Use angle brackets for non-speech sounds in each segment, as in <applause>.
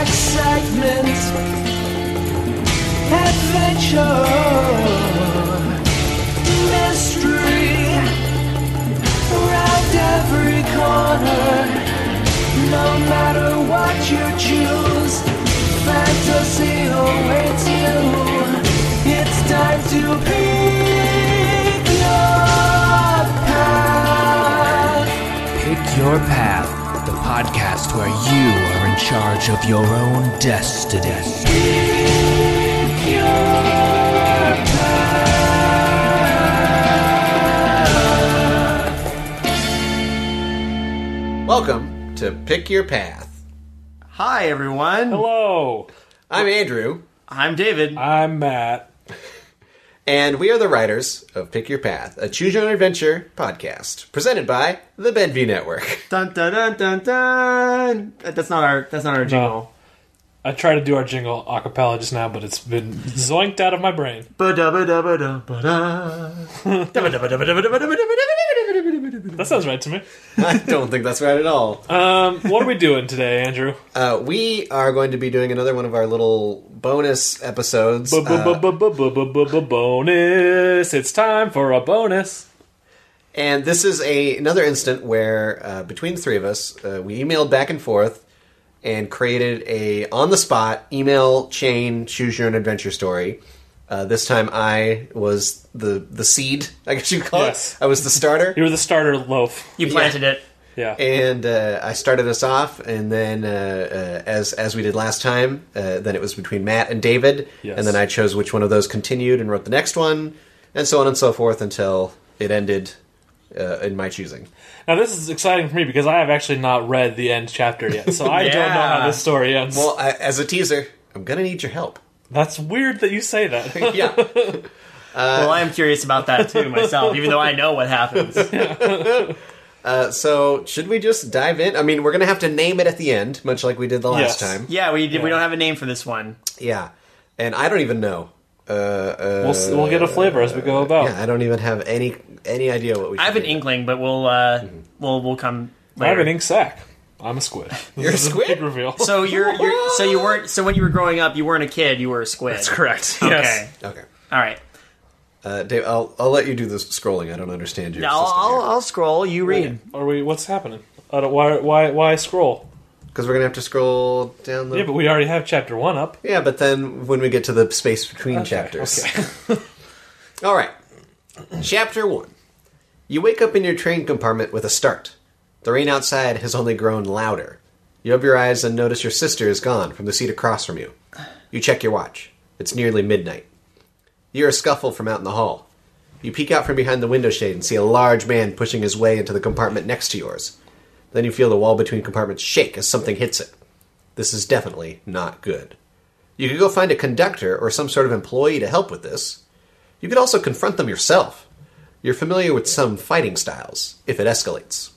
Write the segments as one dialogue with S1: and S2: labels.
S1: excitement, adventure, mystery, around every corner. No matter what you choose, fantasy awaits you. It's time to pick your path.
S2: Pick Your Path, podcast where you are in charge of your own destiny.
S1: Pick your
S3: Welcome to Pick Your Path.
S4: Hi, everyone.
S5: Hello,
S3: I'm Andrew,
S4: I'm David.
S5: I'm Matt.
S3: And we are the writers of Pick Your Path, a choose your own adventure podcast presented by the Benview Network. <laughs>
S4: Dun dun dun dun dun. Uh, That's not our. That's not our jingle.
S5: I tried to do our jingle a cappella just now, but it's been zoinked out of my brain.
S4: Ba-da-ba-da-ba-da-ba-da. <laughs>
S5: That sounds right to me. <laughs>
S3: I don't think that's right at all.
S5: Um, what are we doing today, Andrew?
S3: Uh, we are going to be doing another one of our little bonus episodes.
S5: Bonus! It's time for a bonus.
S3: and this is a another instant where uh, between the three of us, uh, we emailed back and forth and created a on the spot email chain choose your own adventure story. Uh, this time I was the the seed, I guess you call
S5: Yes.
S3: it. I was the starter.
S5: You were the starter loaf.
S4: You planted it.
S5: Yeah.
S3: and uh, I started us off, and then uh, uh, as as we did last time, uh, then it was between Matt and David,
S5: Yes.
S3: and then I chose which one of those continued and wrote the next one, and so on and so forth until it ended uh, in my choosing.
S5: Now this is exciting for me because I have actually not read the end chapter yet, so I don't know how this story ends.
S3: Well, I, as a teaser, I'm gonna need your help.
S5: That's weird that you say that. <laughs>
S3: Yeah, <laughs>
S4: well, I am curious about that too myself, even though I know what happens. <laughs>
S3: uh, so should we just dive in? I mean, we're gonna have to name it at the end, much like we did the last
S5: Yes.
S3: time.
S4: Yeah, we did, we don't have a name for this one.
S3: Yeah, and I don't even know. Uh, uh,
S5: We'll, we'll get a flavor as we go about.
S3: yeah, I don't even have any any idea what we.
S4: I have an
S3: name
S4: inkling, but we'll uh, we'll we'll come.
S5: I have an ink sack. I'm a squid. <laughs>
S3: You're a
S5: This is
S3: squid?
S5: Big reveal.
S4: So you're, you're so you weren't so when you were growing up, you weren't a kid, you were a squid.
S5: That's correct. <laughs>
S4: Okay.
S5: Yes.
S3: Okay.
S4: All right.
S3: Uh, Dave, I'll I'll let you do this scrolling. I don't understand your
S4: I'll,
S3: system
S4: I'll, I'll scroll. You read.
S5: Are we? What's happening? I don't, why? Why? Why scroll?
S3: because we're gonna have to scroll down the.
S5: Yeah, but we already have chapter one up.
S3: Yeah, but then when we get to the space between chapters. <laughs> All right. Chapter one. You wake up in your train compartment with a start. The rain outside has only grown louder. You rub your eyes and notice your sister is gone from the seat across from you. You check your watch. It's nearly midnight. You hear a scuffle from out in the hall. You peek out from behind the window shade and see a large man pushing his way into the compartment next to yours. Then you feel the wall between compartments shake as something hits it. This is definitely not good. You could go find a conductor or some sort of employee to help with this. You could also confront them yourself. You're familiar with some fighting styles, if it escalates.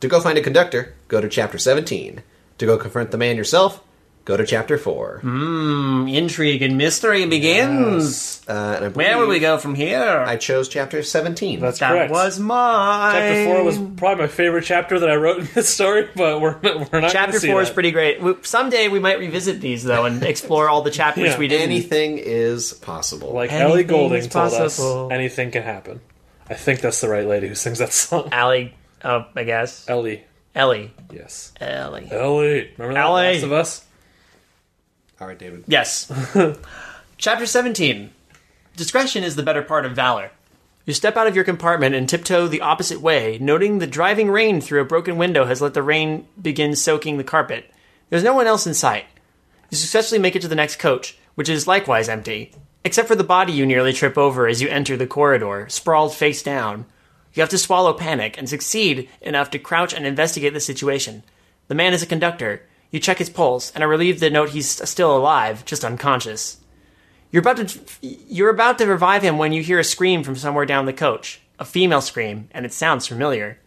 S3: To go find a conductor, go to chapter 17. To go confront the man yourself, go to chapter 4.
S4: Mmm, Intrigue and mystery begins.
S3: Uh, and I
S4: Where
S3: believe
S4: will we go from here?
S3: I chose chapter 17.
S5: That's
S4: that
S5: correct.
S4: was mine.
S5: Chapter four was probably my favorite chapter that I wrote in this story, but we're we're not.
S4: Chapter
S5: see
S4: four is pretty great. We- Someday we might revisit these though and <laughs> explore all the chapters
S5: Yeah.
S4: we did.
S3: Anything is possible.
S5: Like
S4: Anything
S5: Ellie
S4: Goulding
S5: told us, anything can happen. I think that's the right lady who sings that song.
S4: Allie, oh, I guess
S5: Ellie,
S4: Ellie,
S5: yes,
S4: Ellie.
S5: Ellie. Remember that?
S4: Ellie.
S5: Last of Us.
S3: All right, David.
S4: Yes. <laughs> Chapter 17. Discretion is the better part of valor. You step out of your compartment and tiptoe the opposite way, noting the driving rain through a broken window has let the rain begin soaking the carpet. There's no one else in sight. You successfully make it to the next coach, which is likewise empty, except for the body you nearly trip over as you enter the corridor, sprawled face down. You have to swallow panic and succeed enough to crouch and investigate the situation. The man is a conductor. You check his pulse and are relieved to note he's still alive, just unconscious. You're about to you're about to revive him when you hear a scream from somewhere down the coach, a female scream, and it sounds familiar.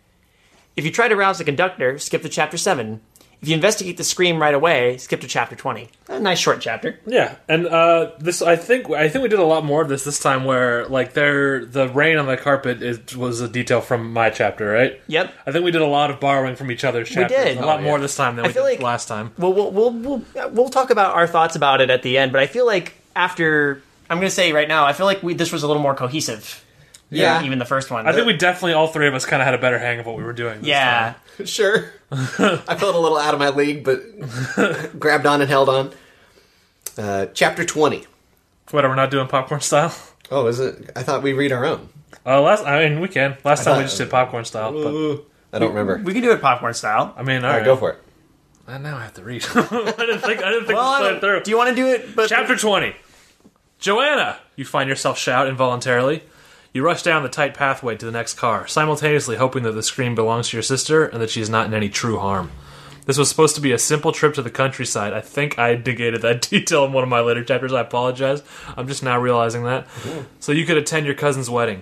S4: If you try to rouse the conductor, skip to chapter 7. If you investigate the scream right away, skip to chapter 20. A nice short chapter.
S5: Yeah, and uh, this I think I think we did a lot more of this this time, where like there the rain on the carpet is, was a detail from my chapter, right?
S4: Yep.
S5: I think we did a lot of borrowing from each other's chapters.
S4: We did.
S5: a lot
S3: Oh,
S5: more this time than
S4: I
S5: we
S4: feel
S5: did
S4: like-
S5: last time.
S4: Well, we'll we'll we'll, we'll talk about our thoughts about it at the end, but I feel like after I'm going to say right now, I feel like we, this was a little more cohesive.
S3: Yeah.
S4: even the first one.
S5: I think we definitely all three of us kind of had a better hang of what we were doing. This
S4: yeah. <laughs>
S3: Sure. I felt a little out of my league, but <laughs> grabbed on and held on. Uh, chapter 20.
S5: time. What? We're not doing popcorn style.
S3: Oh, is it? I thought we read our own.
S5: Uh, last I mean we can. Last time we just did popcorn style, but
S3: I don't remember.
S4: We can do it popcorn style.
S5: I mean,
S3: All right, go for it.
S5: And now I have to read. <laughs> I didn't think. I didn't think
S4: Well, I
S5: this
S4: don't-
S5: through.
S4: do you want to do it? But
S5: Chapter 20. Joanna! You find yourself shout involuntarily. You rush down the tight pathway to the next car, simultaneously hoping that the scream belongs to your sister and that she is not in any true harm. This was supposed to be a simple trip to the countryside. I think I negated that <laughs> detail in one of my later chapters. I apologize. I'm just now realizing that. Mm-hmm. So you could attend your cousin's wedding.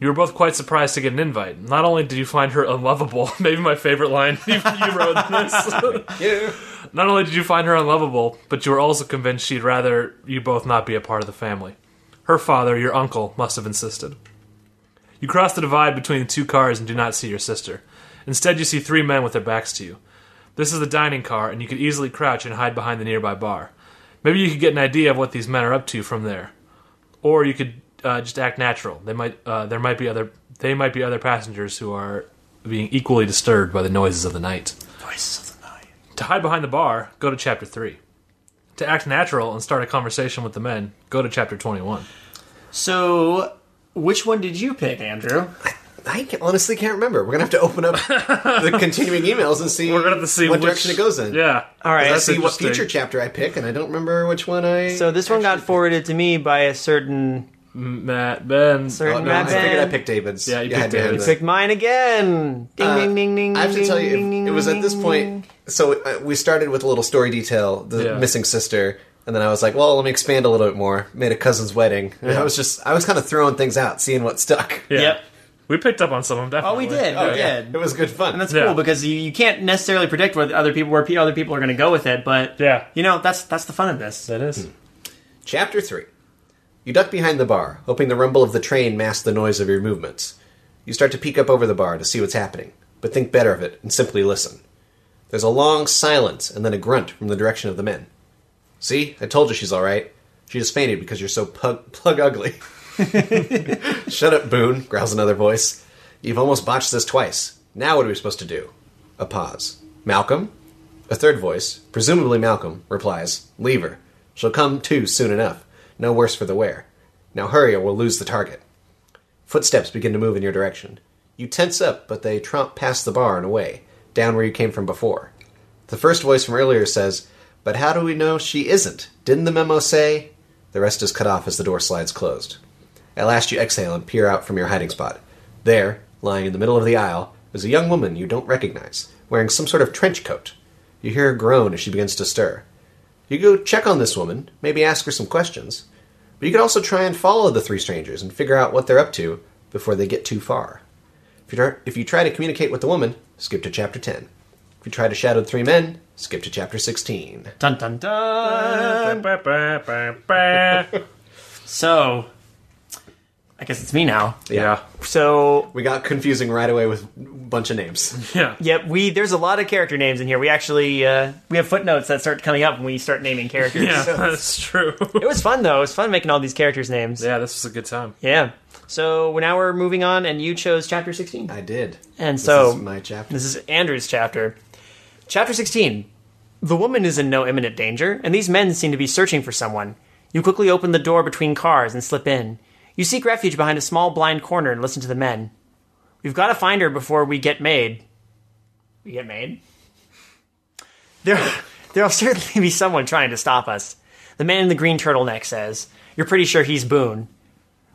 S5: You were both quite surprised to get an invite. Not only did you find her unlovable, <laughs> maybe my favorite line you, <laughs> you wrote in this.
S3: Yeah.
S5: Not only did you find her unlovable, but you were also convinced she'd rather you both not be a part of the family. Her father, your uncle, must have insisted. You cross the divide between the two cars and do not see your sister. Instead, you see three men with their backs to you. This is the dining car, and you could easily crouch and hide behind the nearby bar. Maybe you could get an idea of what these men are up to from there, or you could uh, just act natural. They might, uh, there might be other, they might be other passengers who are being equally disturbed by the noises of the night.
S4: Voices of the night.
S5: To hide behind the bar, go to chapter 3. To act natural and start a conversation with the men, go to chapter 21.
S4: So, which one did you pick, Andrew?
S3: I can- honestly can't remember. We're going to have to open up the <laughs> continuing emails and see,
S5: We're gonna have to see
S3: what
S5: which-
S3: direction it goes in.
S5: Yeah.
S4: All right.
S3: I
S5: That's
S3: see what future chapter I pick, and I don't remember which one I.
S4: So this one got forwarded to me by a certain
S5: Matt, Ben.
S4: certain
S3: Oh, no,
S4: Matt
S3: I figured I picked David's.
S5: Yeah, you
S3: had
S5: picked
S3: to
S5: David's.
S3: the-
S4: Picked mine again. Ding
S3: Uh,
S4: ding ding ding.
S3: I have to
S4: ding,
S3: tell you,
S4: ding, ding,
S3: it was at this
S4: ding,
S3: point. So uh, we started with a little story detail, the
S5: Yeah.
S3: missing sister, and then I was like, "Well, let me expand a little bit more." Made a cousin's wedding, and I was just, I was kind of throwing things out, seeing what stuck. <laughs>
S5: Yeah.
S4: Yep.
S5: We picked up on some of them,
S4: Oh,
S5: definitely.
S4: we did.
S3: Oh
S4: we
S3: yeah,
S4: did.
S3: it was good fun.
S4: And that's
S5: Yeah.
S4: cool because you, you can't necessarily predict where the other people where pe- other people are going to go with it, but
S5: Yeah.
S4: you know that's that's the fun of this.
S5: That is.
S3: Chapter 3. You duck behind the bar, hoping the rumble of the train masks the noise of your movements. You start to peek up over the bar to see what's happening, but think better of it and simply listen. There's a long silence and then a grunt from the direction of the men. See, I told you she's alright. She just fainted because you're so pug- plug ugly. <laughs> Shut up, Boone, growls another voice. You've almost botched this twice. Now what are we supposed to do? A pause. Malcolm? A third voice, presumably Malcolm, replies, Leave her. She'll come to soon enough. No worse for the wear. Now hurry or we'll lose the target. Footsteps begin to move in your direction. You tense up, but they tromp past the bar and away, down where you came from before. The first voice from earlier says, But how do we know she isn't? Didn't the memo say? The rest is cut off as the door slides closed. At last you exhale and peer out from your hiding spot. There, lying in the middle of the aisle, is a young woman you don't recognize, wearing some sort of trench coat. You hear her groan as she begins to stir. You go check on this woman, maybe ask her some questions. But you could also try and follow the three strangers and figure out what they're up to before they get too far. If you, try, if you try to communicate with the woman, skip to chapter 10. If you try to shadow the three men, skip to chapter 16.
S4: Dun dun dun.
S5: Ba, ba, ba, ba.
S4: So, I guess it's me now.
S5: yeah.
S4: So,
S3: We got confusing right away with a bunch of names. <laughs>
S5: Yeah.
S4: yep, we there's a lot of character names in here. We actually uh, we have footnotes that start coming up when we start naming characters.
S5: Yeah,
S4: So, <laughs>
S5: that's true. <laughs>
S4: it was fun though. It was fun making all these characters' names.
S5: yeah, this was a good time.
S4: Yeah. So now we're moving on, and you chose chapter 16.
S3: I did.
S4: And
S3: This
S4: so
S3: is my chapter.
S4: This is Andrew's chapter. Chapter 16. The woman is in no imminent danger, and these men seem to be searching for someone. You quickly open the door between cars and slip in. You seek refuge behind a small blind corner and listen to the men. We've got to find her before we get made. We get made? There, <laughs> there'll certainly be someone trying to stop us. The man in the green turtleneck says. You're pretty sure he's Boone.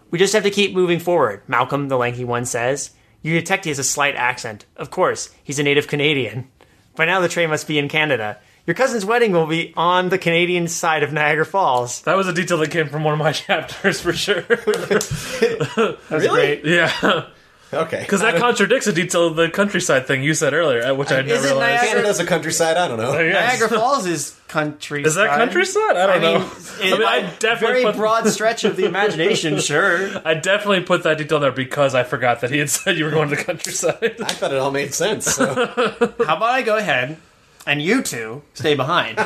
S4: We just have to keep moving forward, Malcolm, the lanky one says. You detect he has a slight accent. Of course, he's a native Canadian. By now, the train must be in Canada. Your cousin's wedding will be on the Canadian side of Niagara Falls.
S5: That was a detail that came from one of my <laughs> chapters for sure. <laughs>
S4: That was
S3: Really?
S4: great.
S5: yeah.
S3: Okay. <laughs>
S5: Because that contradicts a detail of the countryside thing you said earlier, uh, which I never
S4: Is it
S5: realized.
S4: Niagara?
S3: Canada's a countryside. I don't know.
S5: Oh, yes.
S4: Niagara <laughs> Falls is countryside.
S5: Is that countryside? I don't
S4: I mean,
S5: know.
S4: it- <laughs>
S5: I mean, I definitely
S4: very
S5: put,
S4: broad stretch of the imagination. Sure.
S5: I definitely put that detail there because I forgot that he had said you were going to the countryside.
S3: I thought it all made sense. So.
S4: How about I go ahead and you two stay behind?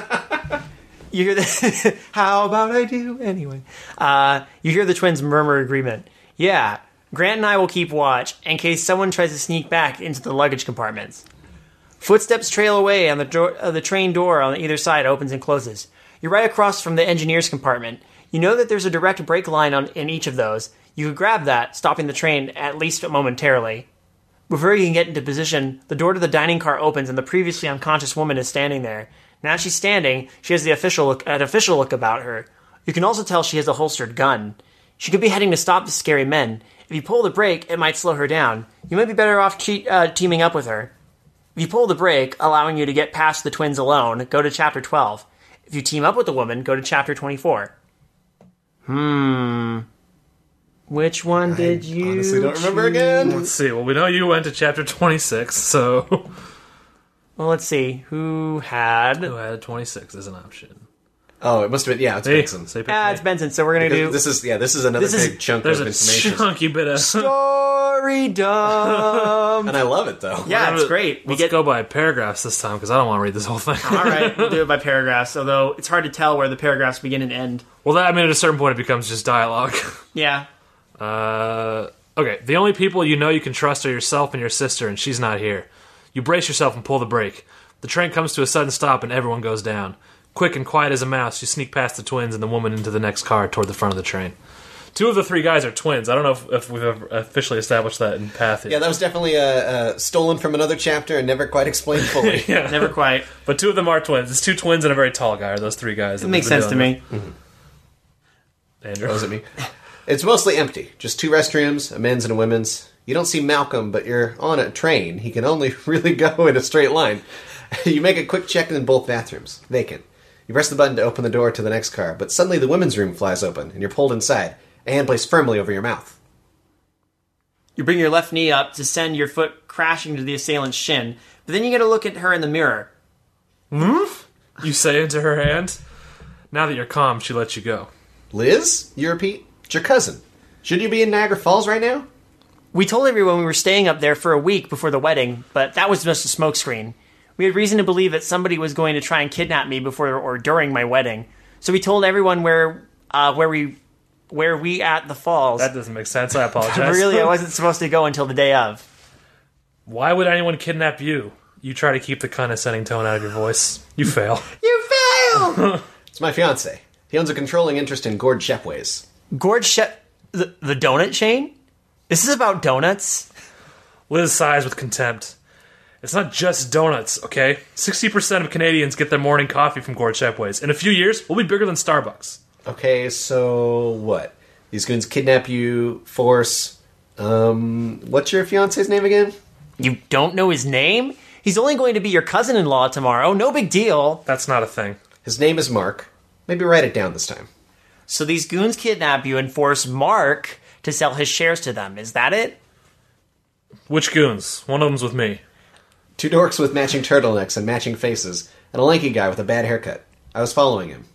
S4: you hear the How about I do anyway? Uh, you hear the twins murmur agreement. Yeah, Grant and I will keep watch in case someone tries to sneak back into the luggage compartments. Footsteps trail away on the uh, the train door on either side opens and closes. You're right across from the engineer's compartment. You know that there's a direct brake line on in each of those. You could grab that, stopping the train at least momentarily. Before you can get into position, the door to the dining car opens and the previously unconscious woman is standing there. Now she's standing, she has the official look, an official look about her. You can also tell she has a holstered gun. She could be heading to stop the scary men. If you pull the brake, it might slow her down. You might be better off che- uh, teaming up with her. If you pull the brake, allowing you to get past the twins alone, go to chapter 12. If you team up with the woman, go to chapter 24. Hmm. Which one did you
S3: honestly don't remember again.
S5: Let's see. Well, we know you went to chapter 26, so.
S4: Well, let's see. Who had.
S5: Who had 26 as an option?
S3: Oh, it must have been. Yeah, it's
S5: Hey,
S3: Benson.
S5: say pick
S4: Ah, it's Benson, so we're going to do.
S3: This is yeah. This is another
S4: This is-
S3: big chunk of
S5: There's
S3: of
S5: a
S3: information,
S5: chunky bit of.
S4: Story dumb.
S3: and I love it though.
S4: yeah, it's great. We
S5: Let's
S4: get
S5: go by paragraphs this time because I don't want to read this whole thing.
S4: all right. <laughs> We'll do it by paragraphs, although it's hard to tell where the paragraphs begin and end.
S5: well, that, I mean, at a certain point, it becomes just dialogue. <laughs>
S4: Yeah,
S5: Uh, okay, the only people you know you can trust are yourself and your sister, and she's not here. You brace yourself and pull the brake. The train comes to a sudden stop, and everyone goes down. Quick and quiet as a mouse, you sneak past the twins and the woman into the next car toward the front of the train. Two of the three guys are twins. I don't know if, if we've ever officially established that in Path.
S3: Yeah, that was definitely uh, uh, stolen from another chapter and never quite explained fully. <laughs>
S5: Yeah.
S4: never quite.
S5: But two of them are twins. It's two twins and a very tall guy. Are those three guys?
S4: It makes sense to me.
S5: Andrew.
S3: Was it me? It's mostly empty. Just two restrooms, a men's and a women's. You don't see Malcolm, but you're on a train. He can only <laughs> really go in a straight line. <laughs> you make a quick check in both bathrooms. Vacant. You press the button to open the door to the next car, but suddenly the women's room flies open, and you're pulled inside, a hand placed firmly over your mouth.
S4: You bring your left knee up to send your foot crashing to the assailant's shin, but then you get a look at her in the mirror. Hmm?
S5: You say into her hand. Now that you're calm, she lets you go.
S3: Liz? You repeat? It's your cousin. Shouldn't you be in Niagara Falls right now?
S4: We told everyone we were staying up there for a week before the wedding, but that was just a smokescreen. We had reason to believe that somebody was going to try and kidnap me before or during my wedding, so we told everyone where uh, where we where we at the falls.
S5: That doesn't make sense. I apologize. <laughs>
S4: really, I wasn't <laughs> supposed to go until the day of.
S5: Why would anyone kidnap you? You try to keep the condescending tone out of your voice. You fail. <laughs>
S4: You fail.
S3: It's my fiance. He owns a controlling interest in Gord Shepways.
S4: Gord Shep, the, the donut chain. This is about donuts.
S5: Liz sighs with contempt. It's not just donuts, okay? 60% of Canadians get their morning coffee from Gord Shepways. In a few years, we'll be bigger than Starbucks.
S3: Okay, so what? These goons kidnap you, force. Um, what's your fiance's name again?
S4: You don't know his name? He's only going to be your cousin-in-law tomorrow. No big deal.
S5: That's not a thing.
S3: His name is Mark. Maybe write it down this time.
S4: So these goons kidnap you and force Mark to sell his shares to them. Is that it?
S5: Which goons? One of them's with me.
S3: Two dorks with matching turtlenecks and matching faces, and a lanky guy with a bad haircut. I was following him.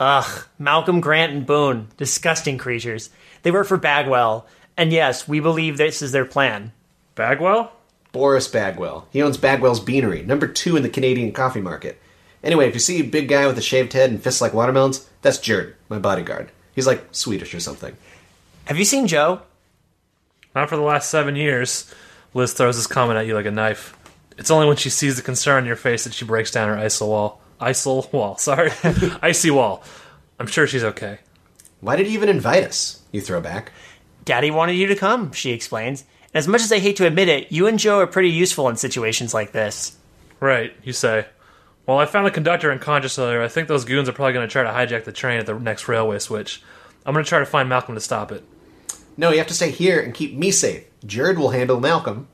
S4: Ugh, Malcolm Grant and Boone. Disgusting creatures. They work for Bagwell. And yes, we believe this is their plan.
S5: Bagwell?
S3: Boris Bagwell. He owns Bagwell's Beanery, number two in the Canadian coffee market. Anyway, if you see a big guy with a shaved head and fists like watermelons, that's Jerd, my bodyguard. He's like Swedish or something.
S4: Have you seen Joe?
S5: Not for the last seven years. Liz throws this comment at you like a knife. It's only when she sees the concern in your face that she breaks down her ISIL wall. ISIL wall, <laughs> sorry. <laughs> Icy wall. I'm sure she's okay.
S3: Why did he even invite us? You throw back.
S4: Daddy wanted you to come, she explains. And as much as I hate to admit it, you and Joe are pretty useful in situations like this.
S5: Right, you say. Well, I found the conductor unconscious earlier. I think those goons are probably going to try to hijack the train at the next railway switch. I'm going to try to find Malcolm to stop it.
S3: No, you have to stay here and keep me safe. Jared will handle Malcolm.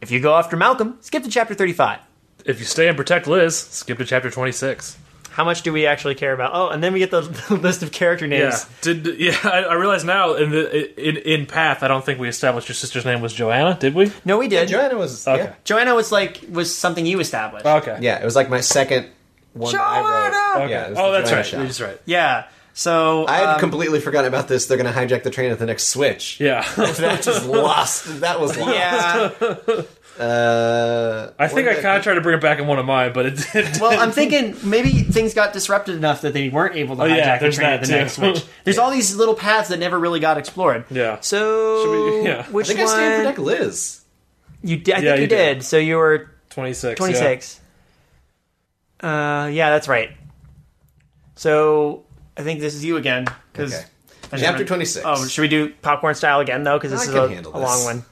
S4: If you go after Malcolm, skip to chapter 35.
S5: If you stay and protect Liz, skip to chapter 26.
S4: How much do we actually care about? Oh, and then we get the, the <laughs> list of character names.
S5: Yeah, did yeah? <laughs> I, I realize now in the in, in Path, I don't think we established your sister's name was Joanna. Did we?
S4: No, we did.
S3: Joanna was
S5: Okay.
S3: yeah.
S4: Joanna was like was something you established.
S5: Okay.
S3: Yeah, it was like my second one. that I wrote.
S4: Joanna!
S5: Okay.
S3: Yeah, it was
S5: oh,
S3: the
S5: that's
S3: Joanna
S5: right.
S3: shot.
S5: That's right.
S4: Yeah. So
S3: I had
S4: um,
S3: completely forgotten about this. They're going to hijack the train at the next switch.
S5: Yeah. <laughs>
S3: that just lost. That was lost.
S4: yeah.
S3: Uh,
S5: I think I kind of tried to bring it back in one of mine, but it did.
S4: Well, I'm <laughs> thinking maybe things got disrupted enough that they weren't able to
S5: Oh,
S4: hijack
S5: yeah,
S4: the train at the
S5: too.
S4: next switch. There's <laughs> all these little paths that never really got explored.
S5: Yeah.
S4: So
S5: Should we- yeah.
S3: I
S4: which
S3: think I
S4: one?
S3: stand protect Liz.
S4: You did. I think you,
S5: you
S4: did.
S5: did.
S4: So you were
S5: 26.
S4: 26. Uh, yeah, that's right. So I think this is you again because
S3: Okay. Chapter 26.
S4: Oh, should we do popcorn style again though? Because this
S3: I
S4: is
S3: can
S4: a,
S3: handle
S4: a
S3: this.
S4: long one.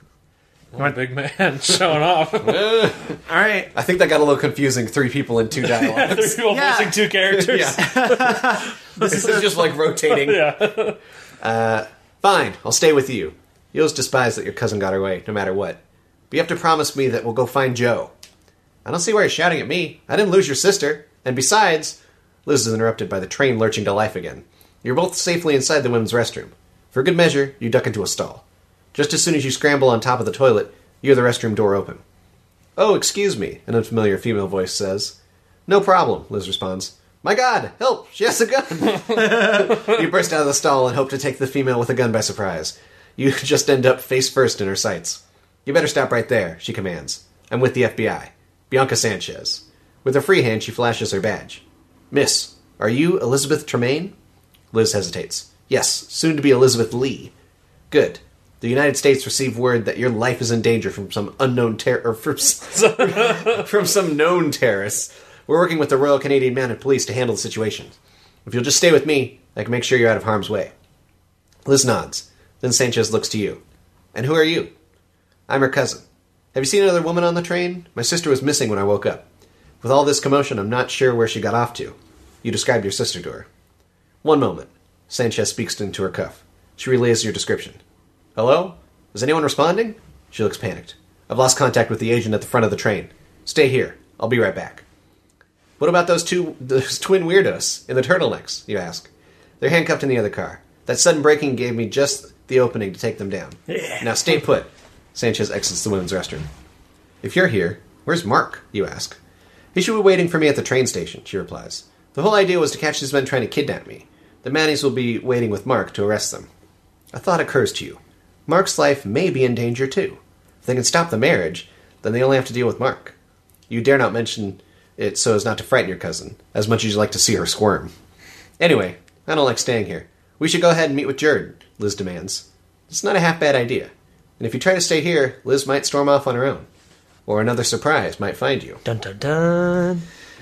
S5: Yeah. Big man <laughs> showing off. <laughs>
S4: All right. <laughs>
S3: I think that got a little confusing. Three people in two dialogues.
S5: There's people
S4: Yeah.
S5: voicing two characters.
S3: yeah. this is just like rotating.
S5: Yeah.
S3: Uh, fine, I'll stay with you. You'll just despise that your cousin got her way, no matter what. But you have to promise me that we'll go find Joe. I don't see why you're shouting at me. I didn't lose your sister. And besides, Liz is interrupted by the train lurching to life again. You're both safely inside the women's restroom. For good measure, you duck into a stall. Just as soon as you scramble on top of the toilet, you hear the restroom door open. Oh, excuse me, an unfamiliar female voice says. No problem, Liz responds. My god, help! She has a gun! <laughs> you burst out of the stall and hope to take the female with a gun by surprise. You <laughs> just end up face first in her sights. You better stop right there, she commands. I'm with the FBI. Bianca Sanchez. With her free hand, she flashes her badge. Miss, are you Elizabeth Tremaine? Liz hesitates. Yes, soon to be Elizabeth Lee. Good. The United States received word that your life is in danger from some unknown terror, or from, <laughs> from some known terrorists. We're working with the Royal Canadian Mounted Police to handle the situation. If you'll just stay with me, I can make sure you're out of harm's way. Liz nods. Then Sanchez looks to you. And who are you? I'm her cousin. Have you seen another woman on the train? My sister was missing when I woke up. With all this commotion, I'm not sure where she got off to. You described your sister to her. One moment. Sanchez speaks into her cuff. She relays your description. Hello? Is anyone responding? She looks panicked. I've lost contact with the agent at the front of the train. Stay here. I'll be right back. What about those two, <laughs> those twin weirdos in the turtlenecks? You ask. They're handcuffed in the other car. That sudden braking gave me just the opening to take them down. Yeah. Now stay put. Sanchez exits the women's restroom. If you're here, where's Mark? You ask. He should be waiting for me at the train station, she replies. The whole idea was to catch these men trying to kidnap me. The Mannies will be waiting with Mark to arrest them. A thought occurs to you. Mark's life may be in danger too. If they can stop the marriage, then they only have to deal with Mark. You dare not mention it so as not to frighten your cousin, as much as you'd like to see her squirm. Anyway, I don't like staying here. We should go ahead and meet with Jerd, Liz demands. It's not a half bad idea. And if you try to stay here, Liz might storm off on her own. Or another surprise might find you.
S4: Dun dun dun.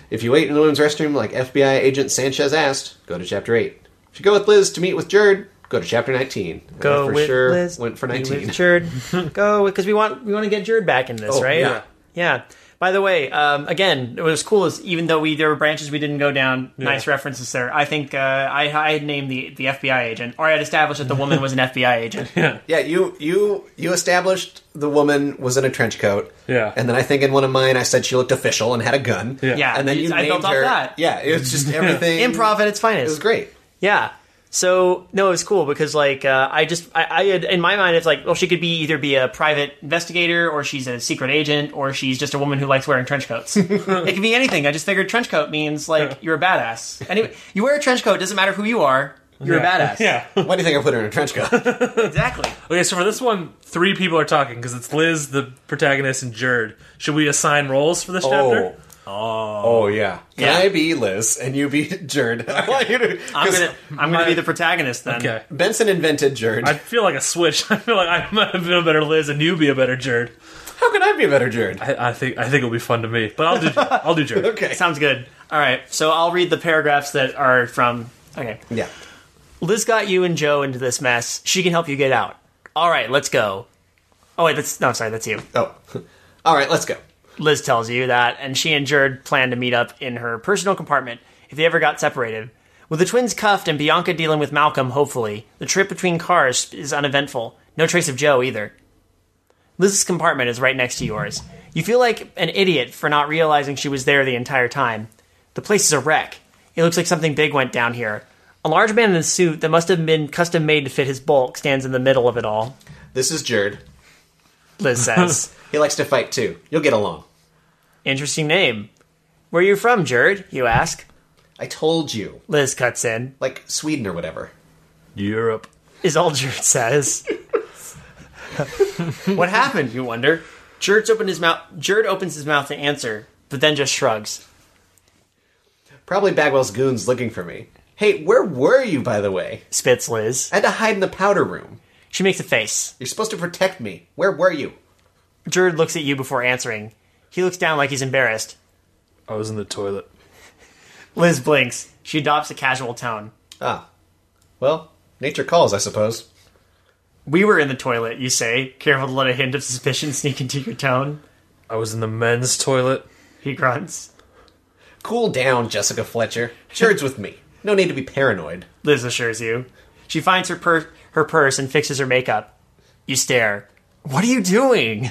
S3: If you wait in the women's restroom like FBI agent Sanchez asked, go to chapter 8. If you go with Liz to meet with Jerd, go to chapter 19.
S4: Go
S3: I for
S4: with
S3: sure
S4: Liz.
S3: went for 19.
S4: With Jerd. <laughs> Go because we want we want to get Jerd back in this,
S3: Oh,
S4: right?
S3: yeah.
S4: Yeah. By the way, um, again, it was cool. Is even though we there were branches we didn't go down, nice references there. I think uh, I, I had named the the FBI agent, or I had established that the woman was an <laughs> FBI agent.
S3: Yeah, yeah, you you you established the woman was in a trench coat.
S5: Yeah.
S3: And then I think in one of mine I said she looked official and had a gun.
S5: Yeah.
S4: Yeah,
S3: And then you
S4: I
S3: named
S4: built off
S3: her.
S4: that.
S3: Yeah, it was just <laughs> everything.
S4: Improv at its
S3: fine.
S4: It
S3: was great.
S4: Yeah. So no, it was cool because like uh, I just I, I had in my mind it's like well she could be either be a private investigator or she's a secret agent or she's just a woman who likes wearing trench coats. <laughs> it could be anything. I just figured trench coat means like you're a badass. Anyway, you wear a trench coat doesn't matter who you are. You're a badass.
S5: Yeah.
S3: Why do you think I put her in a trench coat? <laughs>
S4: exactly.
S5: Okay, so for this one, three people are talking because it's Liz, the protagonist, and Jerd. Should we assign roles for this chapter?
S3: Oh. oh yeah. Can
S4: Yeah.
S3: I be Liz and you be <laughs> Jerd? I want you to.
S4: I'm gonna I'm gonna be the protagonist then.
S5: Okay.
S3: Benson invented Jerd.
S5: I feel like a switch. <laughs> I feel like I might have been a better Liz and you be a better Jerd.
S3: How can I be a better Jerd?
S5: I, I think I think it'll be fun to me, but I'll do Jerd. I'll do Jerd. <laughs>
S3: Okay.
S4: Sounds good. All right. So I'll read the paragraphs that are from. Okay.
S3: Yeah.
S4: Liz got you and Joe into this mess. She can help you get out. All right, let's go. Oh wait, that's no, sorry, that's you.
S3: Oh. All right. Let's go.
S4: Liz tells you that, and she and Jerd plan to meet up in her personal compartment if they ever got separated. With the twins cuffed and Bianca dealing with Malcolm, hopefully, the trip between cars is uneventful. No trace of Joe either. Liz's compartment is right next to yours. You feel like an idiot for not realizing she was there the entire time. The place is a wreck. It looks like something big went down here. A large man in a suit that must have been custom made to fit his bulk stands in the middle of it all.
S3: This is Jerd.
S4: Liz says. <laughs>
S3: He likes to fight too. You'll get along.
S4: Interesting name. Where are you from, Jerd? You ask.
S3: I told you.
S4: Liz cuts in.
S3: Like Sweden or whatever.
S5: Europe.
S4: Is all Jerd says. <laughs> what happened, you wonder? Jerd's opened his mouth Jerd opens his mouth to answer, but then just shrugs.
S3: Probably Bagwell's goons looking for me. Hey, where were you, by the way?
S4: Spits Liz.
S3: I had to hide in the powder room.
S4: She makes a face.
S3: You're supposed to protect me. Where were you?
S4: Jerd looks at you before answering. He looks down like he's embarrassed.
S5: I was in the toilet.
S4: Liz blinks. She adopts a casual tone.
S3: Ah. Well, nature calls, I suppose.
S4: We were in the toilet, you say, careful to let a hint of suspicion sneak into your tone.
S5: I was in the men's toilet.
S4: He grunts.
S3: Cool down, Jessica Fletcher. Jerd's with me. No need to be paranoid.
S4: Liz assures you. She finds her, pur- her purse and fixes her makeup. You stare. What are you doing?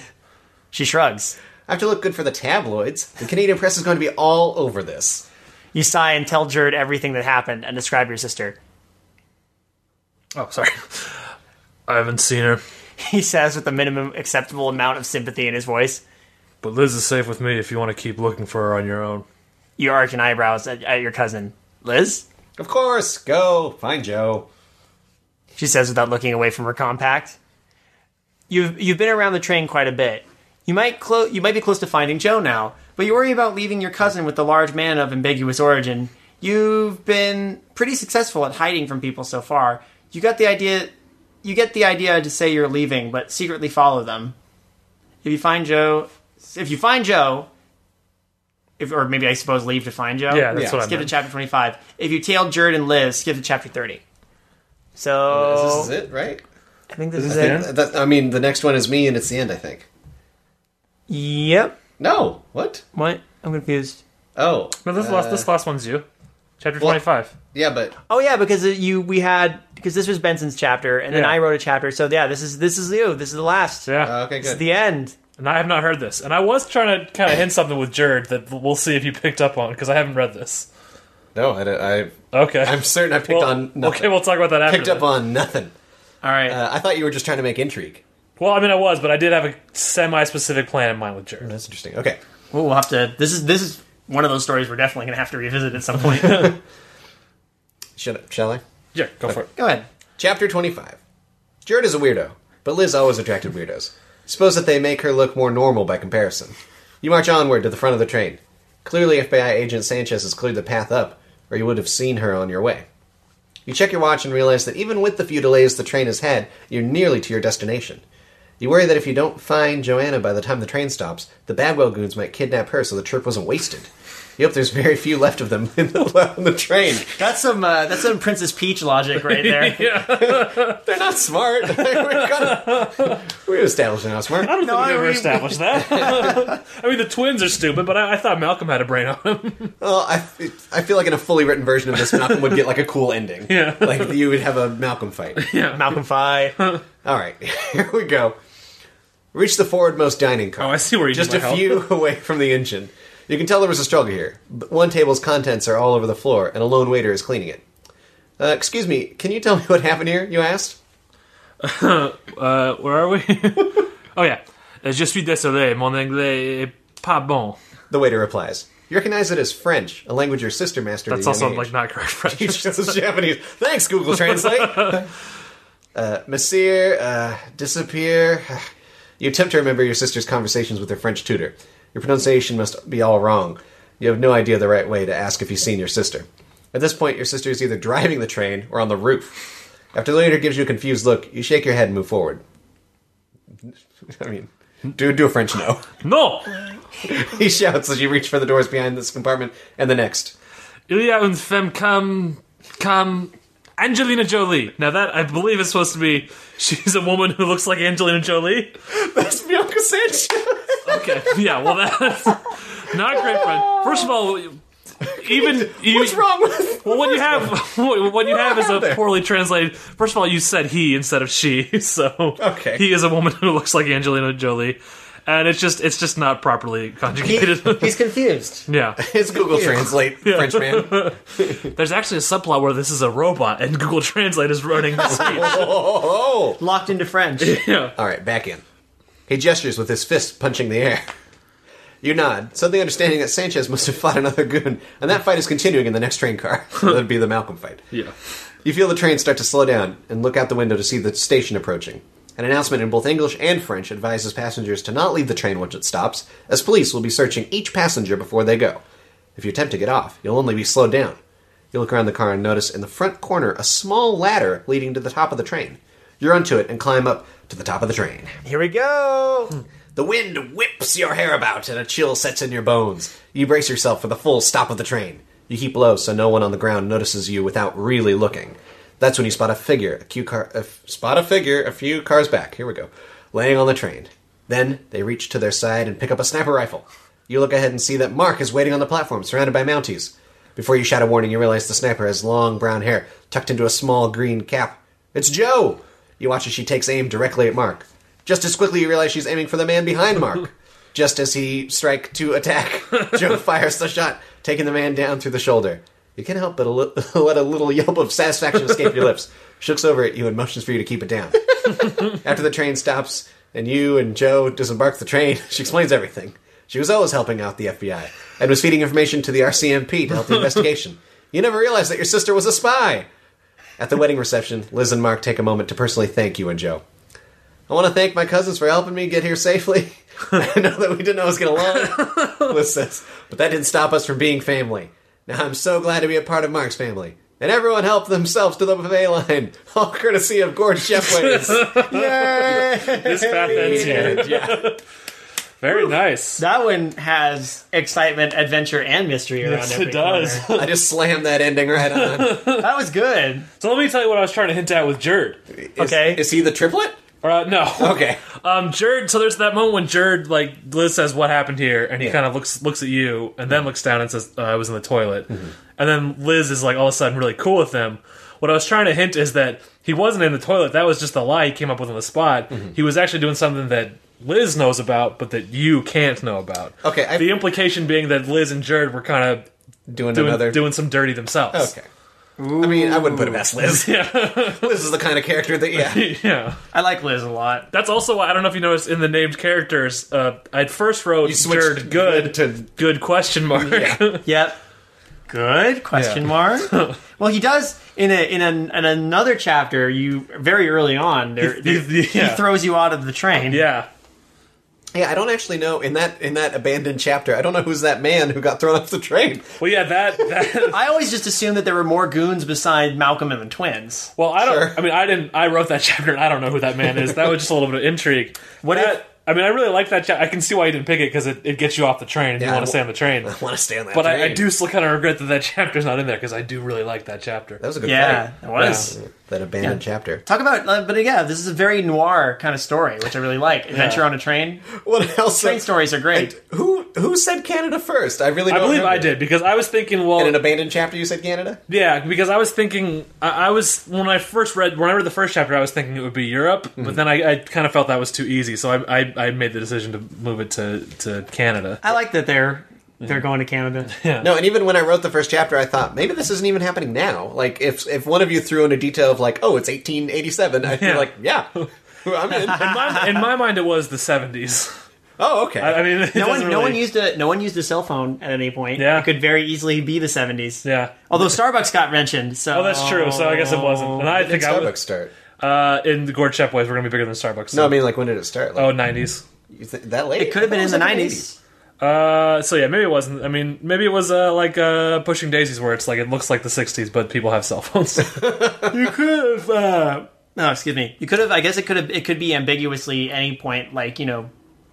S4: She shrugs.
S3: I have to look good for the tabloids. The Canadian press is going to be all over this.
S4: You sigh and tell Jerd everything that happened and describe your sister.
S5: Oh, sorry. I haven't seen her,
S4: He says with the minimum acceptable amount of sympathy in his voice.
S5: but Liz is safe with me if you want to keep looking for her on your own.
S4: You arch an eyebrows at, at your cousin. Liz?
S3: Of course, go find Joe.
S4: She says without looking away from her compact. You've you've been around the train quite a bit. You might clo- you might be close to finding Joe now, but you worry about leaving your cousin with the large man of ambiguous origin. You've been pretty successful at hiding from people so far. You got the idea you get the idea to say you're leaving, but secretly follow them. If you find Joe if you find Joe if, or maybe I suppose leave to find Joe.
S5: Yeah, that's
S3: Yeah.
S5: what I
S4: Skip to chapter 25. If you tail Jerd and Liz, skip to chapter 30. So
S3: This is it, right?
S4: I think this is
S5: the
S4: it.
S5: end?
S3: That, I mean, the next one is me, and it's the end. I think.
S4: Yep.
S3: No, what?
S4: What? I'm confused.
S3: Oh,
S5: No, this last this last one's you. Chapter
S3: well-
S5: twenty five.
S3: yeah, but
S4: Oh yeah, because you we had because this was Benson's chapter, and then
S5: Yeah.
S4: I wrote a chapter. So yeah, this is this is you. This is the last.
S5: Yeah.
S3: uh, okay,
S4: This is the end.
S5: And I have not heard this. And I was trying to kind of hint something with Jerd that we'll see if you picked up on because I haven't read this.
S3: No, I, I,
S5: Okay.
S3: I'm certain I picked
S5: Well,
S3: on nothing.
S5: Okay, we'll talk about that after.
S3: picked up on nothing.
S4: All right.
S3: Uh, I thought you were just trying to make intrigue.
S5: Well, I mean, I was, but I did have a semi-specific plan in mind with Jerd.
S3: That's interesting. Okay,
S4: Well, we'll have to. This is this is one of those stories we're definitely gonna have to revisit at some point. <laughs> <laughs>
S3: shut up, shall I?
S5: Yeah, go for it.
S4: Go ahead.
S3: Chapter 25. Jared is a weirdo, but Liz always attracted weirdos. Suppose that they make her look more normal by comparison. You march onward to the front of the train. Clearly, FBI agent Sanchez has cleared the path up, or you would have seen her on your way. You check your watch and realize that even with the few delays the train has had, you're nearly to your destination. You worry that if you don't find Joanna by the time the train stops, the Bagwell goons might kidnap her so the trip wasn't wasted. You hope there's very few left of them <laughs> in the, on the train.
S4: That's some uh, that's some Princess Peach logic right there. <laughs> <laughs>
S3: They're not smart. We're gonna, we established they're not smart.
S5: I don't
S4: No,
S5: think we
S4: I
S5: ever
S4: mean-
S5: established that. I mean, the twins are stupid, but I, I thought Malcolm had a brain on him.
S3: Well, I, I feel like in a fully written version of this, Malcolm would get like a cool ending.
S5: Yeah.
S3: Like you would have a Malcolm fight.
S4: Yeah, Malcolm fight.
S3: All right, here we go. Reach the forwardmost dining car.
S5: Oh, I see where you
S3: Just a
S5: help.
S3: few <laughs> away from the engine. You can tell there was a struggle here. One table's contents are all over the floor, and a lone waiter is cleaning it. Uh, excuse me, can you tell me <laughs> what happened here? You asked. <laughs>
S5: Uh, where are we? oh yeah. Uh, Je suis désolé, mon anglais est pas bon.
S3: The waiter replies. You recognize it as French, a language your sister mastered.
S5: That's
S3: at
S5: also like not correct French.
S3: Chose Japanese. Thanks, Google Translate. uh, Monsieur, uh, disappear. <sighs> <sighs> You attempt to remember your sister's conversations with her French tutor. Your pronunciation must be all wrong. You have no idea the right way to ask if you've seen your sister. At this point, your sister is either driving the train or on the roof. After the waiter gives you a confused look, you shake your head and move forward. <laughs> I mean, do do a French no. <laughs>
S5: no. <laughs>
S3: he shouts as you reach for the doors behind this compartment and the next.
S5: Il y a une femme comme comme Angelina Jolie. Now that I believe is supposed to be she's a woman who looks like Angelina Jolie.
S3: That's Bianca Sanchez.
S5: Okay. Yeah, well that's not a great friend. First of all, even you,
S3: What's wrong with?
S5: Well, what you have, <laughs> what you have is a
S3: there?
S5: poorly translated. First of all, you said he instead of she, <laughs> so
S3: Okay.
S5: he is a woman who looks like Angelina Jolie, and it's just it's just not properly
S4: He-
S5: conjugated.
S4: he's confused. <laughs>
S5: yeah, <laughs>
S3: It's Google Translate, French man. <laughs>
S5: there's actually a subplot where this is a robot and Google Translate is running the speech.
S3: Oh,
S4: Locked into French.
S5: yeah.
S3: All right, back in. He gestures with his fist punching the air. You nod, suddenly understanding that Sanchez must have fought another goon, and that fight is continuing in the next train car. That'd be the Malcolm fight.
S5: Yeah.
S3: You feel the train start to slow down and look out the window to see the station approaching. An announcement in both English and French advises passengers to not leave the train once it stops, as police will be searching each passenger before they go. If you attempt to get off, you'll only be slowed down. You look around the car and notice in the front corner a small ladder leading to the top of the train. You're onto it and climb up to the top of the train.
S4: Here we go. Hmm.
S3: The wind whips your hair about and a chill sets in your bones. You brace yourself for the full stop of the train. You keep low so no one on the ground notices you without really looking. That's when you spot a figure, a few car, a f- spot a figure a few cars back. Here we go, laying on the train. Then they reach to their side and pick up a sniper rifle. You look ahead and see that Mark is waiting on the platform, surrounded by Mounties. Before you shout a warning, you realize the sniper has long brown hair tucked into a small green cap. It's Joe. You watch as she takes aim directly at Mark. Just as quickly, you realize she's aiming for the man behind Mark. <laughs> Just as he strike to attack, <laughs> Joe fires the shot, taking the man down through the shoulder. You can't help but a li- <laughs> let a little yelp of satisfaction escape your lips. She looks over at you and motions for you to keep it down. <laughs> After the train stops and you and Joe disembark the train, <laughs> she explains everything. She was always helping out the FBI and was feeding information to the RCMP to help the investigation. You never realized that your sister was a spy. At the wedding reception, Liz and Mark take a moment to personally thank you and Joe. I want to thank my cousins for helping me get here safely. I know that we didn't always get along, Liz says, but that didn't stop us from being family. Now I'm so glad to be a part of Mark's family. And everyone helped themselves to the buffet line, <laughs> all courtesy of Gord Chefways. <laughs>
S5: This path ends here.
S3: yeah. <laughs>
S5: Very nice.
S4: That one has excitement, adventure, and mystery around
S5: Yes,
S4: every
S5: it does.
S4: corner.
S3: I just slammed that ending right on.
S4: That was good.
S5: So let me tell you what I was trying to hint at with Jerd.
S3: Is-
S4: Okay.
S3: Is he the triplet?
S5: Uh, no. <laughs>
S3: Okay. <laughs>
S5: Um, Jerd. So there's that moment when Jerd, like Liz says, "What happened here?" and he
S3: Yeah.
S5: kind of looks looks at you, and then looks down and says, uh, "I was in the toilet."
S3: Mm-hmm.
S5: And then Liz is like all of a sudden really cool with him. What I was trying to hint is that he wasn't in the toilet. That was just a lie he came up with on the spot.
S3: Mm-hmm.
S5: He was actually doing something that Liz knows about, but that you can't know about.
S3: Okay, I-
S5: the implication being that Liz and Jerd were kind of
S3: Doing,
S5: doing
S3: another.
S5: doing some dirty themselves.
S3: Okay. I mean, I wouldn't put him as Liz. <laughs>
S5: Yeah, <laughs>
S3: Liz is the kind of character that, yeah. <laughs>
S5: yeah.
S4: I like Liz a lot.
S5: That's also why I don't know if you noticed in the named characters. Uh, I first wrote
S3: You switched
S5: Jerd good
S3: to-
S5: good question mark.
S3: Yeah.
S4: Yep. Good question
S5: Yeah.
S4: mark. well, he does in a in, a, in another chapter. You very early on, there,
S5: He-
S4: there-
S5: he- yeah.
S4: he throws you out of the train.
S5: yeah.
S3: Yeah, I don't actually know in that in that abandoned chapter. I don't know who's that man who got thrown off the train.
S5: Well, yeah. That that. <laughs>
S4: I always just assumed that there were more goons beside Malcolm and the twins.
S5: Well, I don't.
S3: Sure.
S5: I mean, I didn't. I wrote that <laughs> chapter, and I don't know who that man is. That was just a little bit of intrigue.
S4: What
S5: That-
S4: if-
S5: I mean, I really like that. chapter. I can see why you didn't pick it because it, it gets you off the train and
S3: Yeah,
S5: you want to stay on the train. <laughs>
S3: I want to stay on that.
S5: But I, I do still kind of regret that that chapter's not in there because I do really like that chapter.
S3: That was a good
S4: Yeah,
S3: fight.
S4: it was.
S3: Yeah, that abandoned
S4: Yeah.
S3: chapter.
S4: Talk about, uh, but yeah, this is a very noir kind of story, which I really like. Adventure on a train. <laughs>
S3: What else?
S4: Train stories are great.
S3: Who who said Canada first? I really.
S5: I
S3: Don't
S5: believe I did because I was thinking, well,
S3: In an abandoned chapter, you said Canada.
S5: Yeah, because I was thinking, I, I was when I first read, when I read the first chapter, I was thinking it would be Europe,
S3: Mm-hmm.
S5: but then I, I kind of felt that was too easy, so I, I, I made the decision to move it to, to Canada.
S4: I like that they're they're going to Canada. <laughs>
S3: No, and even when I wrote the first chapter, I thought maybe this isn't even happening now. Like if if one of you threw in a detail of like, oh, it's 1887, I'd
S5: Yeah.
S3: be like, yeah, <laughs> I'm in.
S5: In my, in my mind, it was the seventies.
S3: oh, okay.
S5: I, I mean, <laughs>
S4: No one,
S5: doesn't
S4: no one used a no one used a cell phone at any point.
S5: Yeah.
S4: it could very easily be the seventies.
S5: Yeah.
S4: Although Starbucks got mentioned, so
S5: Oh, that's true. So I guess it wasn't. And I
S3: when did
S5: think I
S3: Starbucks
S5: was
S3: start?
S5: uh, in the Gord Shep ways. We're gonna be bigger than Starbucks.
S3: No, I mean like when did it start? Like,
S5: oh, 90s.
S3: you th- that late?
S4: it could have been in the
S3: it was
S4: nineties.
S5: Uh, so yeah, maybe it wasn't. I mean, maybe it was uh, like uh, Pushing Daisies, where it's like it looks like the '60s, but people have cell phones. <laughs>
S4: You could have. Uh, no, excuse me. You could have. I guess it could have. It could be ambiguously any point, like you know,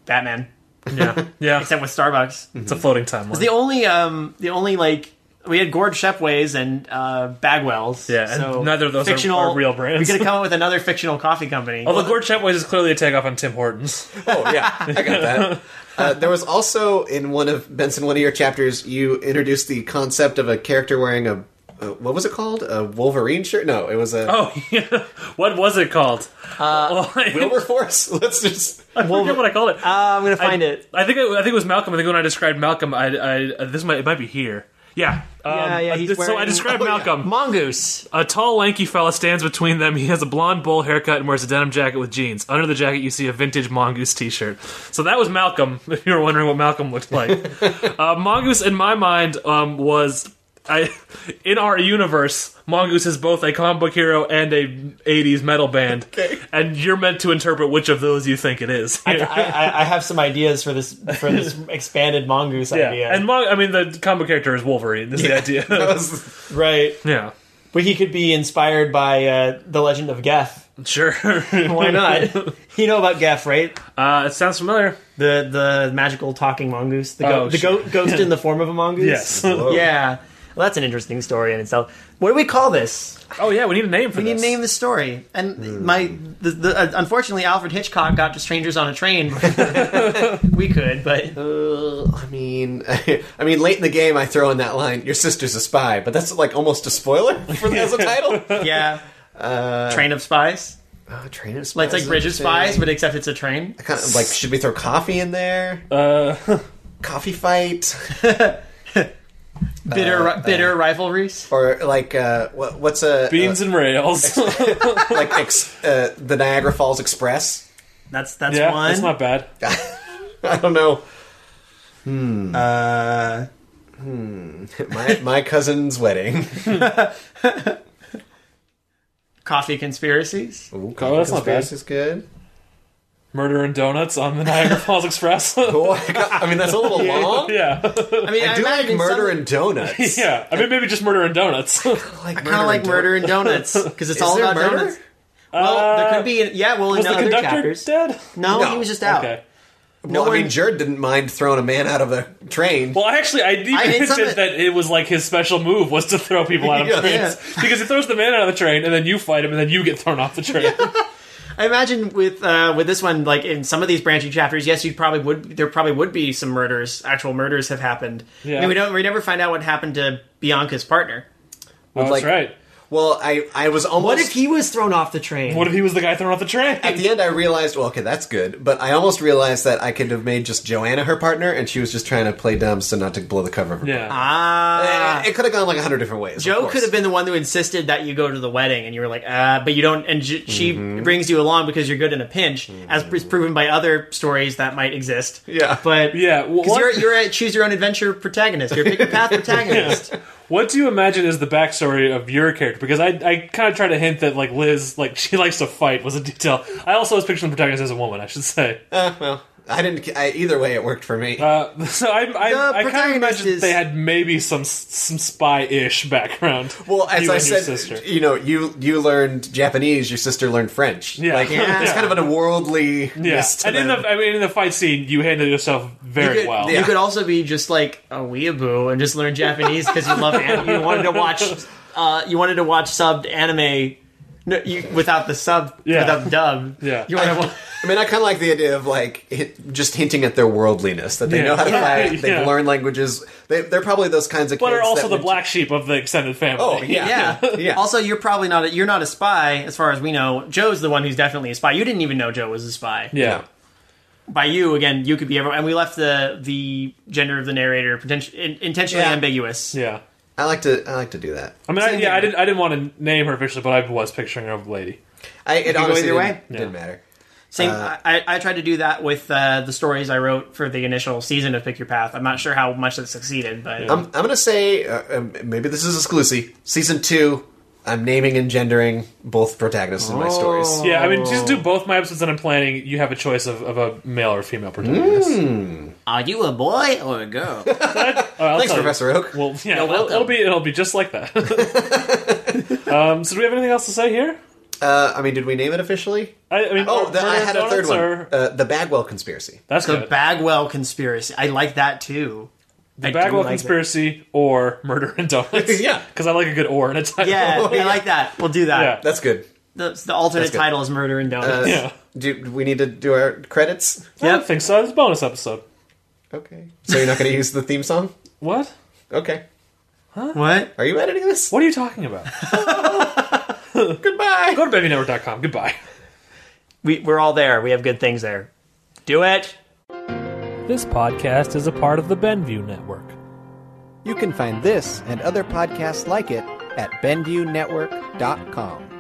S4: Batman,
S5: yeah, <laughs> yeah.
S4: except with Starbucks.
S5: It's a floating timeline.
S4: The only, um, the only like we had Gord Shepways and uh, Bagwells.
S5: Yeah, and
S4: so
S5: neither of those are-
S4: fictional,
S5: are real brands.
S4: We could have come up <laughs> with another fictional coffee company.
S5: Although Gord Chetways is clearly a takeoff on Tim Hortons.
S3: Oh yeah, I got that. Uh, there was also in one of Benson, one of your chapters, you introduced the concept of a character wearing a uh, what was it called? A Wolverine shirt? No, it was a
S5: Oh, yeah. <laughs> what was it called? Uh, <laughs> I,
S3: Wilberforce. <laughs> Let's just.
S5: I forget what I called it.
S4: Uh, I'm gonna find
S5: I,
S4: it.
S5: I think it, I think it was Malcolm. I think when I described Malcolm, I, I uh, this might it might be here. Yeah, um,
S4: Yeah, yeah,
S5: uh,
S4: he's
S5: so I
S4: wearing-
S5: described
S3: oh, yeah.
S5: Malcolm.
S4: Mongoose.
S5: A tall, lanky fella stands between them. He has a blonde bowl haircut and wears a denim jacket with jeans. Under the jacket, you see a vintage Mongoose t-shirt. So that was Malcolm, <laughs> if you were wondering what Malcolm looked like. <laughs> uh, Mongoose, in my mind, um, was... I, in our universe, Mongoose is both a comic book hero and a 80s metal band. And you're meant to interpret which of those you think it is.
S4: I, I, I have some ideas for this for this <laughs> expanded mongoose
S5: yeah.
S4: idea.
S5: And Mon- I mean, the comic character is Wolverine, this is the idea. <laughs>
S4: right,
S5: yeah.
S4: but he could be inspired by uh, the Legend of Gef.
S5: Sure. <laughs>
S4: Why not? you know about Gef, right?
S5: Uh, it sounds familiar.
S4: The the magical talking mongoose, the, go-
S5: Oh,
S4: the
S5: sure.
S4: go- ghost in the form of a mongoose.
S5: Yes.
S4: yeah. Well, that's an interesting story in itself. What do we call this?
S5: Oh, yeah, we need a name for it.
S4: We need
S5: this.
S4: to name the story. And my, the, the, uh, unfortunately, Alfred Hitchcock got to Strangers on a Train. <laughs> we could, but
S3: Uh, I mean, <laughs> I mean, late in the game, I throw in that line. Your sister's a spy, but that's like almost a spoiler <laughs> for the, as a title.
S4: yeah. train of Spies.
S3: Uh, train of spies.
S4: Like, it's like Bridge of. Spies, but except it's a train.
S3: kind of, like, should we throw coffee in there?
S5: Uh,
S3: Coffee fight,
S4: Bitter,
S3: Uh,
S4: bitter rivalries.
S3: or like uh, what, what's a
S5: beans and rails.
S3: uh, <laughs> like ex, uh, the Niagara Falls Express?
S4: That's that's
S5: yeah,
S4: one.
S5: that's not bad. <laughs>
S3: I don't know. Hmm.
S4: Uh,
S3: My my cousin's wedding. <laughs>
S4: coffee conspiracies.
S3: Ooh,
S5: Oh, that's not bad.
S3: is good.
S5: Murder and donuts on the <laughs> Niagara Falls Express. <laughs>
S3: I, got- I mean, that's a little long.
S5: yeah,
S4: I mean,
S3: I do like
S4: imagine
S3: murder
S4: some-
S3: and donuts. <laughs>
S5: yeah. I mean, maybe just murder and donuts.
S3: like
S4: I kind of like murder and donuts because it's
S3: Is
S4: all
S3: there
S4: about
S3: murder?
S4: donuts. Well, there could be. Yeah, well, in
S5: Was the
S4: other
S5: conductor
S4: chapters.
S5: dead?
S4: No,
S3: No.
S4: he was just out.
S5: Okay.
S3: Well, I
S4: one-
S3: mean, Jared didn't mind throwing a man out of a train.
S5: Well, actually, I even
S4: I mean, some
S5: hinted
S4: of-
S5: that it was like his special move was to throw people out of
S3: Yeah.
S5: trains because he throws the man out of the train and then you fight him and then you get thrown off the train.
S4: I imagine with uh, with this one, like in some of these branching chapters, yes, you probably would. There probably would be some murders. Actual murders have happened.
S5: Yeah.
S4: I mean, we don't. We never find out what happened to Bianca's partner.
S5: Oh,
S3: like-
S5: that's right.
S3: Well, I I was almost.
S4: What if he was thrown off the train?
S5: What if he was the guy thrown off the train?
S3: At the end, I realized, well, okay, that's good, but I almost realized that I could have made just Joanna her partner, and she was just trying to play dumb so not to blow the cover of her.
S5: yeah.
S4: ah,
S3: Eh, it could have gone like a hundred different ways.
S4: Joe could have been the one who insisted that you go to the wedding, and you were like, ah, but you don't. And j- she
S3: Mm-hmm.
S4: brings you along because you're good in a pinch, as is proven by other stories that might exist.
S3: Yeah.
S4: but
S5: Yeah,
S4: because
S5: what-
S4: you're you're a choose your own adventure protagonist. You're a pick your path <laughs> protagonist.
S5: What do you imagine is the backstory of your character? Because I, I kind of try to hint that like Liz, like <laughs> she likes to fight, was a detail. I also was picturing the protagonist as a woman. I should say.
S3: Eh, well, I didn't. I, either way, it worked for me.
S5: Uh, <laughs> so I, I, I kind of
S4: protagonist
S5: imagined
S4: is-
S5: they had maybe some some spy-ish background.
S3: well, as
S5: you
S3: I
S5: and your
S3: said,
S5: sister.
S3: you know, you you learned Japanese, your sister learned French.
S5: Yeah.
S3: like <laughs>
S5: Yeah.
S3: it's kind of a worldly.
S5: Yeah, and in the I mean in the fight scene, you handled yourself very
S4: You could,
S5: well.
S4: you could also be just like a weeaboo and just learn Japanese because you love an- you wanted to watch <laughs> uh, you wanted to watch subbed anime no, you, without the sub
S5: Yeah.
S4: without the dub.
S5: Yeah.
S4: you want to. wa-
S3: I mean, I kind of like the idea of like hit, just hinting at their worldliness that they
S5: Yeah.
S3: know how to
S5: Yeah.
S3: fight, they've
S5: Yeah.
S3: learned languages. They, they're probably those kinds of
S5: but
S3: kids
S5: are also
S3: that
S5: the
S3: would-
S5: black sheep of the extended family.
S3: Oh yeah,
S4: Yeah. <laughs>
S3: yeah.
S4: Also, you're probably not. A, you're not a spy, as far as we know. Joe's the one who's definitely a spy. You didn't even know Joe was a spy.
S5: yeah.
S4: By you, again, you could be everyone. And we left the the gender of the narrator potent- in, intentionally
S3: Yeah.
S4: ambiguous.
S5: Yeah.
S3: I like to. I like to do that.
S5: I mean, I,
S4: Same
S5: yeah, I didn't. I didn't want to name her officially, but I was picturing her a lady.
S3: I, it
S4: go
S3: honestly
S4: either
S3: didn't,
S4: way?
S3: it didn't matter.
S4: Same.
S3: Uh,
S4: I, I tried to do that with uh, the stories I wrote for the initial season of Pick Your Path. I'm not sure how much that succeeded, but
S3: I'm, I'm gonna say uh, um, maybe this is exclusive. Season two, I'm naming and gendering both protagonists in my stories.
S5: Yeah, I mean, just do both my episodes that I'm planning. You have a choice of, of a male or female protagonist.
S4: are you a boy or a girl?
S5: Oh, <laughs> <laughs> I'll
S3: Thanks,
S5: tell you.
S3: Professor Oak.
S5: Well, yeah,
S4: You're
S5: it'll,
S4: welcome.
S5: it'll be it'll be just like that. <laughs> <laughs> um, so, do we have anything else to say here?
S3: Uh, I mean, did we name it officially?
S5: I, I mean,
S3: Oh,
S5: Mur-
S3: the, I
S5: Murder
S3: had a third
S5: Donuts
S3: one.
S5: or-
S3: Uh, the Bagwell conspiracy.
S5: That's good.
S4: the
S5: good.
S4: Bagwell conspiracy. I like that too.
S5: the
S4: I do
S5: Bagwell
S4: like
S5: conspiracy or Murder and Donuts. <laughs>
S3: Yeah.
S5: because I like a good or in a title.
S4: Yeah,
S3: Oh, yeah.
S4: I like that. We'll do that.
S5: Yeah.
S3: That's good.
S4: The, the alternate
S3: good.
S4: title is Murder and Donuts.
S5: yeah.
S3: Do we need to do our credits?
S5: Yeah, I don't think so. It's a bonus episode.
S3: Okay. So you're not going to use the theme song?
S5: What?
S3: Okay.
S4: What?
S6: Are you editing this?
S5: What are you talking about? <laughs>
S6: Goodbye.
S5: Go to babynetwork.com. Goodbye.
S4: We, we're all there. We have good things there. Do it.
S5: This podcast is a part of the Benview Network.
S3: You can find this and other podcasts like it at BenviewNetwork.com.